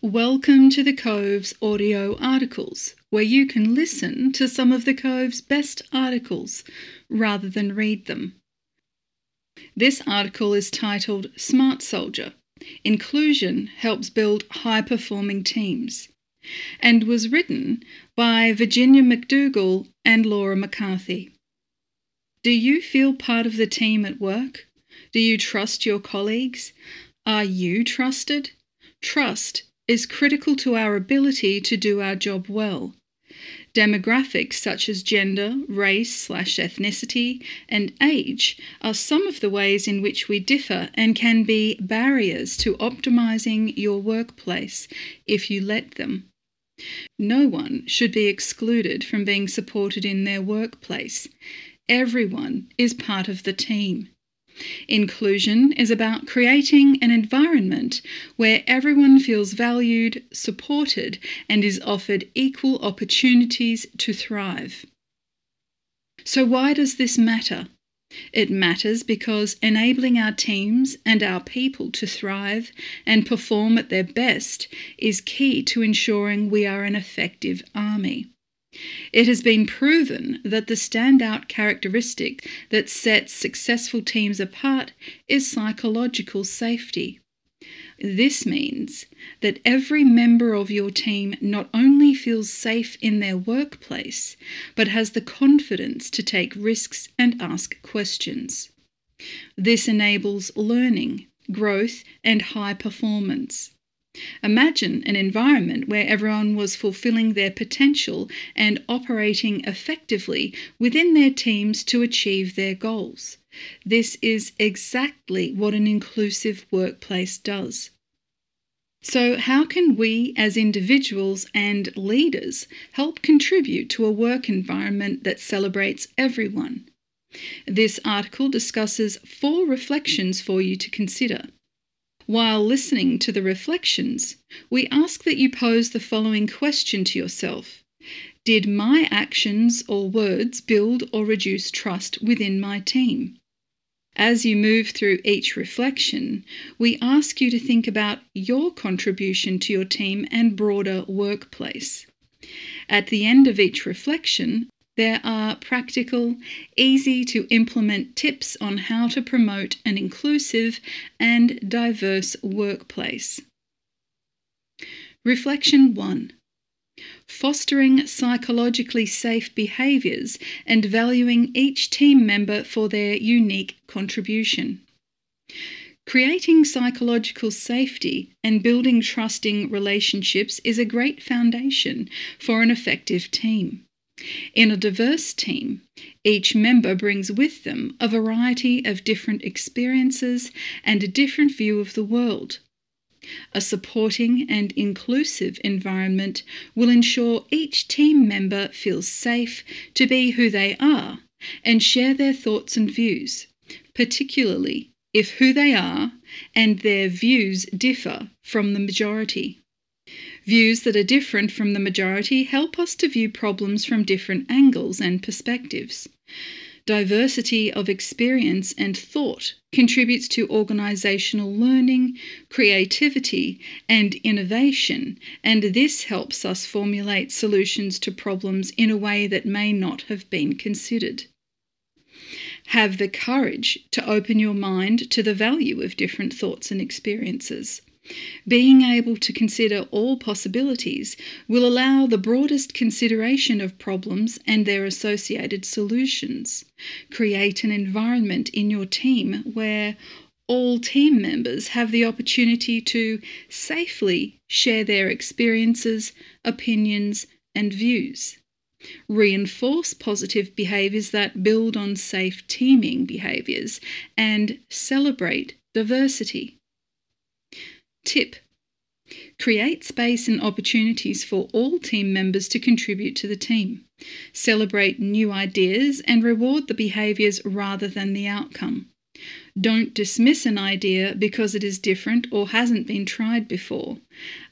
Welcome to the Cove's audio articles, where you can listen to some of the Cove's best articles rather than read them. This article is titled Smart Soldier Inclusion Helps Build High Performing Teams and was written by Virginia McDougall and Laura McCarthy. Do you feel part of the team at work? Do you trust your colleagues? Are you trusted? Trust is critical to our ability to do our job well. Demographics such as gender, race slash ethnicity, and age are some of the ways in which we differ and can be barriers to optimizing your workplace if you let them. No one should be excluded from being supported in their workplace. Everyone is part of the team. Inclusion is about creating an environment where everyone feels valued, supported, and is offered equal opportunities to thrive. So, why does this matter? It matters because enabling our teams and our people to thrive and perform at their best is key to ensuring we are an effective army. It has been proven that the standout characteristic that sets successful teams apart is psychological safety. This means that every member of your team not only feels safe in their workplace, but has the confidence to take risks and ask questions. This enables learning, growth, and high performance. Imagine an environment where everyone was fulfilling their potential and operating effectively within their teams to achieve their goals. This is exactly what an inclusive workplace does. So, how can we as individuals and leaders help contribute to a work environment that celebrates everyone? This article discusses four reflections for you to consider. While listening to the reflections, we ask that you pose the following question to yourself Did my actions or words build or reduce trust within my team? As you move through each reflection, we ask you to think about your contribution to your team and broader workplace. At the end of each reflection, there are practical, easy to implement tips on how to promote an inclusive and diverse workplace. Reflection 1 Fostering psychologically safe behaviours and valuing each team member for their unique contribution. Creating psychological safety and building trusting relationships is a great foundation for an effective team. In a diverse team, each member brings with them a variety of different experiences and a different view of the world. A supporting and inclusive environment will ensure each team member feels safe to be who they are and share their thoughts and views, particularly if who they are and their views differ from the majority. Views that are different from the majority help us to view problems from different angles and perspectives. Diversity of experience and thought contributes to organisational learning, creativity, and innovation, and this helps us formulate solutions to problems in a way that may not have been considered. Have the courage to open your mind to the value of different thoughts and experiences. Being able to consider all possibilities will allow the broadest consideration of problems and their associated solutions. Create an environment in your team where all team members have the opportunity to safely share their experiences, opinions, and views. Reinforce positive behaviours that build on safe teaming behaviours and celebrate diversity. Tip Create space and opportunities for all team members to contribute to the team. Celebrate new ideas and reward the behaviours rather than the outcome. Don't dismiss an idea because it is different or hasn't been tried before.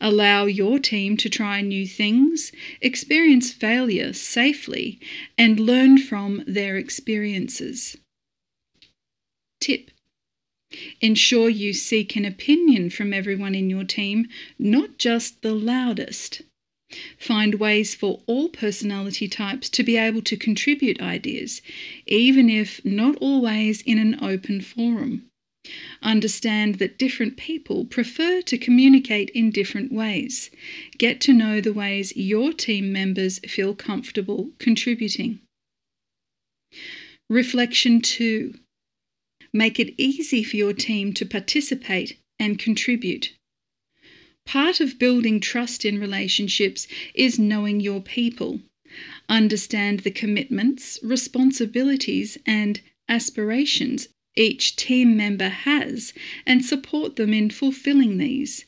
Allow your team to try new things, experience failure safely, and learn from their experiences. Tip Ensure you seek an opinion from everyone in your team, not just the loudest. Find ways for all personality types to be able to contribute ideas, even if not always in an open forum. Understand that different people prefer to communicate in different ways. Get to know the ways your team members feel comfortable contributing. Reflection 2 Make it easy for your team to participate and contribute. Part of building trust in relationships is knowing your people. Understand the commitments, responsibilities, and aspirations each team member has and support them in fulfilling these.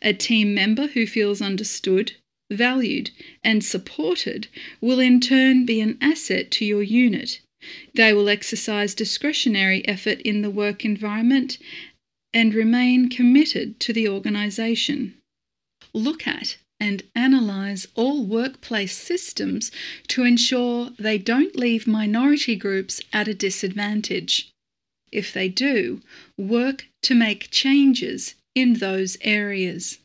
A team member who feels understood, valued, and supported will in turn be an asset to your unit. They will exercise discretionary effort in the work environment and remain committed to the organisation. Look at and analyse all workplace systems to ensure they don't leave minority groups at a disadvantage. If they do, work to make changes in those areas.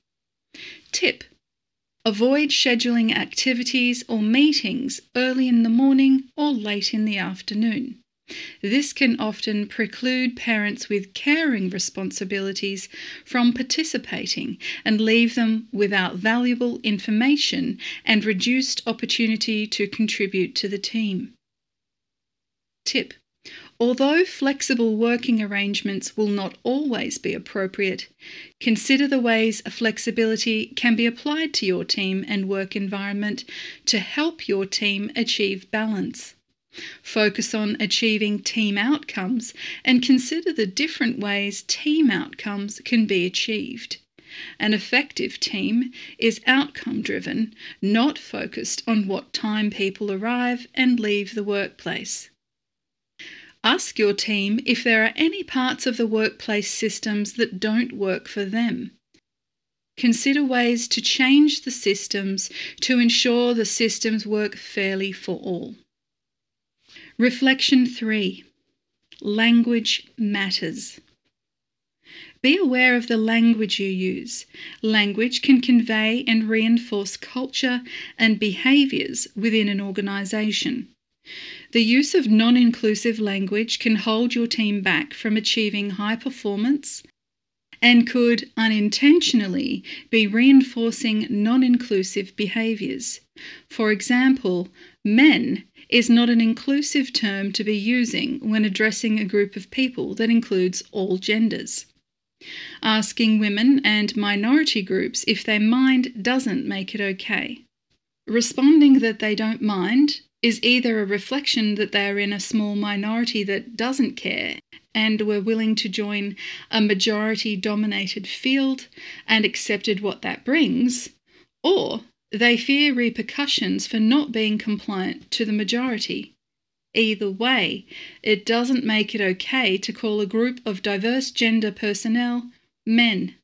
Tip Avoid scheduling activities or meetings early in the morning or late in the afternoon. This can often preclude parents with caring responsibilities from participating and leave them without valuable information and reduced opportunity to contribute to the team. Tip Although flexible working arrangements will not always be appropriate, consider the ways flexibility can be applied to your team and work environment to help your team achieve balance. Focus on achieving team outcomes and consider the different ways team outcomes can be achieved. An effective team is outcome driven, not focused on what time people arrive and leave the workplace. Ask your team if there are any parts of the workplace systems that don't work for them. Consider ways to change the systems to ensure the systems work fairly for all. Reflection 3 Language matters. Be aware of the language you use. Language can convey and reinforce culture and behaviours within an organisation. The use of non inclusive language can hold your team back from achieving high performance and could unintentionally be reinforcing non inclusive behaviours. For example, men is not an inclusive term to be using when addressing a group of people that includes all genders. Asking women and minority groups if they mind doesn't make it okay. Responding that they don't mind is either a reflection that they are in a small minority that doesn't care and were willing to join a majority dominated field and accepted what that brings, or they fear repercussions for not being compliant to the majority. Either way, it doesn't make it okay to call a group of diverse gender personnel men.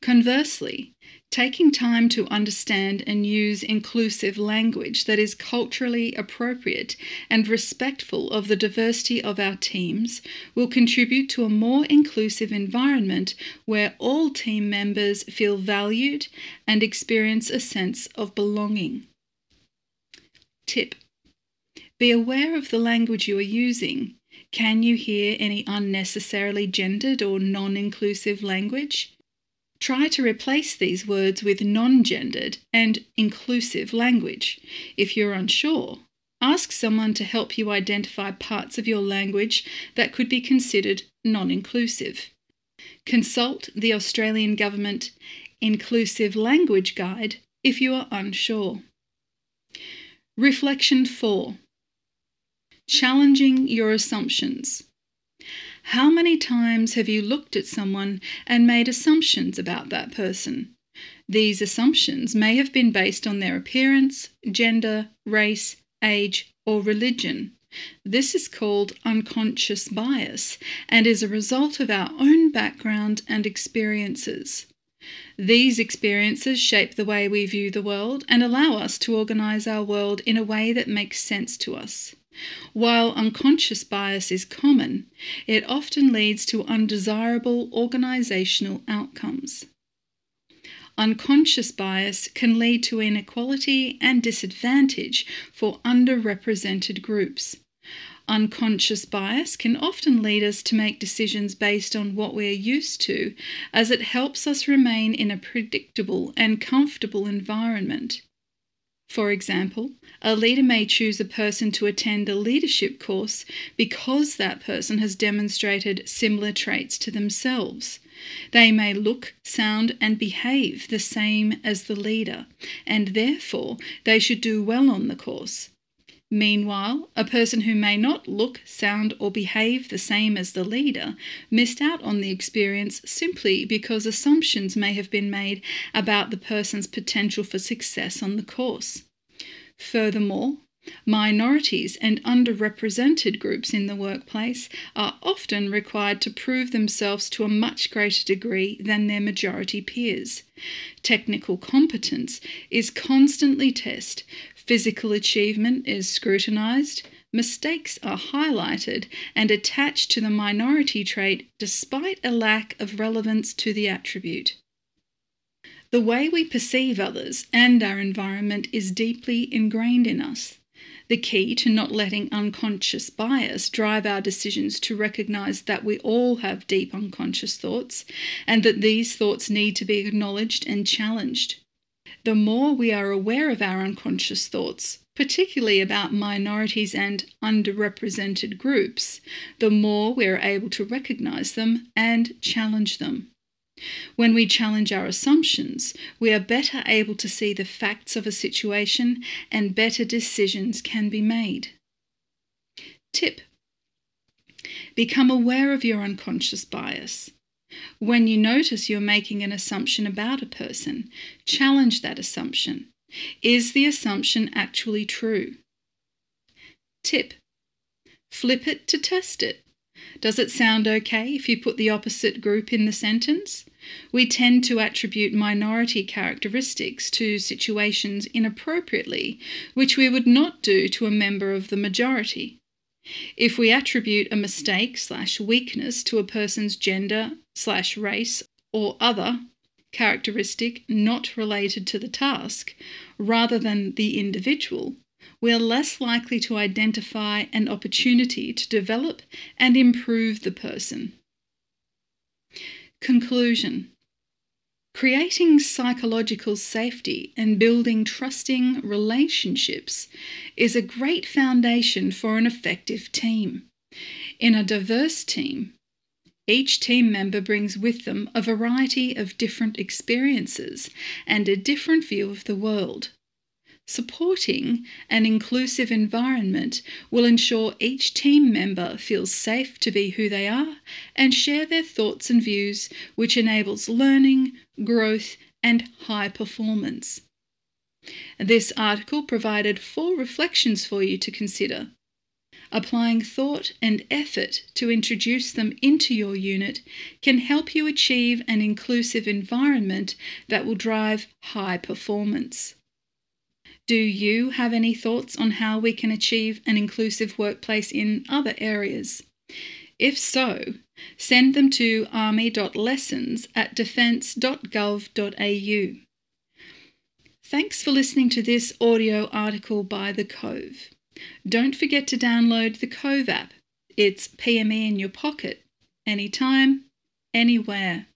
Conversely, taking time to understand and use inclusive language that is culturally appropriate and respectful of the diversity of our teams will contribute to a more inclusive environment where all team members feel valued and experience a sense of belonging. Tip Be aware of the language you are using. Can you hear any unnecessarily gendered or non inclusive language? Try to replace these words with non gendered and inclusive language. If you're unsure, ask someone to help you identify parts of your language that could be considered non inclusive. Consult the Australian Government Inclusive Language Guide if you are unsure. Reflection 4 Challenging your assumptions. How many times have you looked at someone and made assumptions about that person? These assumptions may have been based on their appearance, gender, race, age, or religion. This is called unconscious bias and is a result of our own background and experiences. These experiences shape the way we view the world and allow us to organize our world in a way that makes sense to us. While unconscious bias is common, it often leads to undesirable organisational outcomes. Unconscious bias can lead to inequality and disadvantage for underrepresented groups. Unconscious bias can often lead us to make decisions based on what we're used to, as it helps us remain in a predictable and comfortable environment. For example, a leader may choose a person to attend a leadership course because that person has demonstrated similar traits to themselves. They may look, sound, and behave the same as the leader, and therefore they should do well on the course. Meanwhile, a person who may not look, sound, or behave the same as the leader missed out on the experience simply because assumptions may have been made about the person's potential for success on the course. Furthermore, minorities and underrepresented groups in the workplace are often required to prove themselves to a much greater degree than their majority peers. Technical competence is constantly tested, physical achievement is scrutinised, mistakes are highlighted and attached to the minority trait despite a lack of relevance to the attribute. The way we perceive others and our environment is deeply ingrained in us. The key to not letting unconscious bias drive our decisions to recognize that we all have deep unconscious thoughts and that these thoughts need to be acknowledged and challenged. The more we are aware of our unconscious thoughts, particularly about minorities and underrepresented groups, the more we are able to recognize them and challenge them. When we challenge our assumptions, we are better able to see the facts of a situation and better decisions can be made. Tip Become aware of your unconscious bias. When you notice you're making an assumption about a person, challenge that assumption. Is the assumption actually true? Tip Flip it to test it. Does it sound okay if you put the opposite group in the sentence? We tend to attribute minority characteristics to situations inappropriately, which we would not do to a member of the majority. If we attribute a mistake slash weakness to a person's gender slash race or other characteristic not related to the task, rather than the individual, we are less likely to identify an opportunity to develop and improve the person. Conclusion Creating psychological safety and building trusting relationships is a great foundation for an effective team. In a diverse team, each team member brings with them a variety of different experiences and a different view of the world. Supporting an inclusive environment will ensure each team member feels safe to be who they are and share their thoughts and views, which enables learning, growth, and high performance. This article provided four reflections for you to consider. Applying thought and effort to introduce them into your unit can help you achieve an inclusive environment that will drive high performance. Do you have any thoughts on how we can achieve an inclusive workplace in other areas? If so, send them to army.lessons at defence.gov.au. Thanks for listening to this audio article by The Cove. Don't forget to download the Cove app. It's PME in your pocket, anytime, anywhere.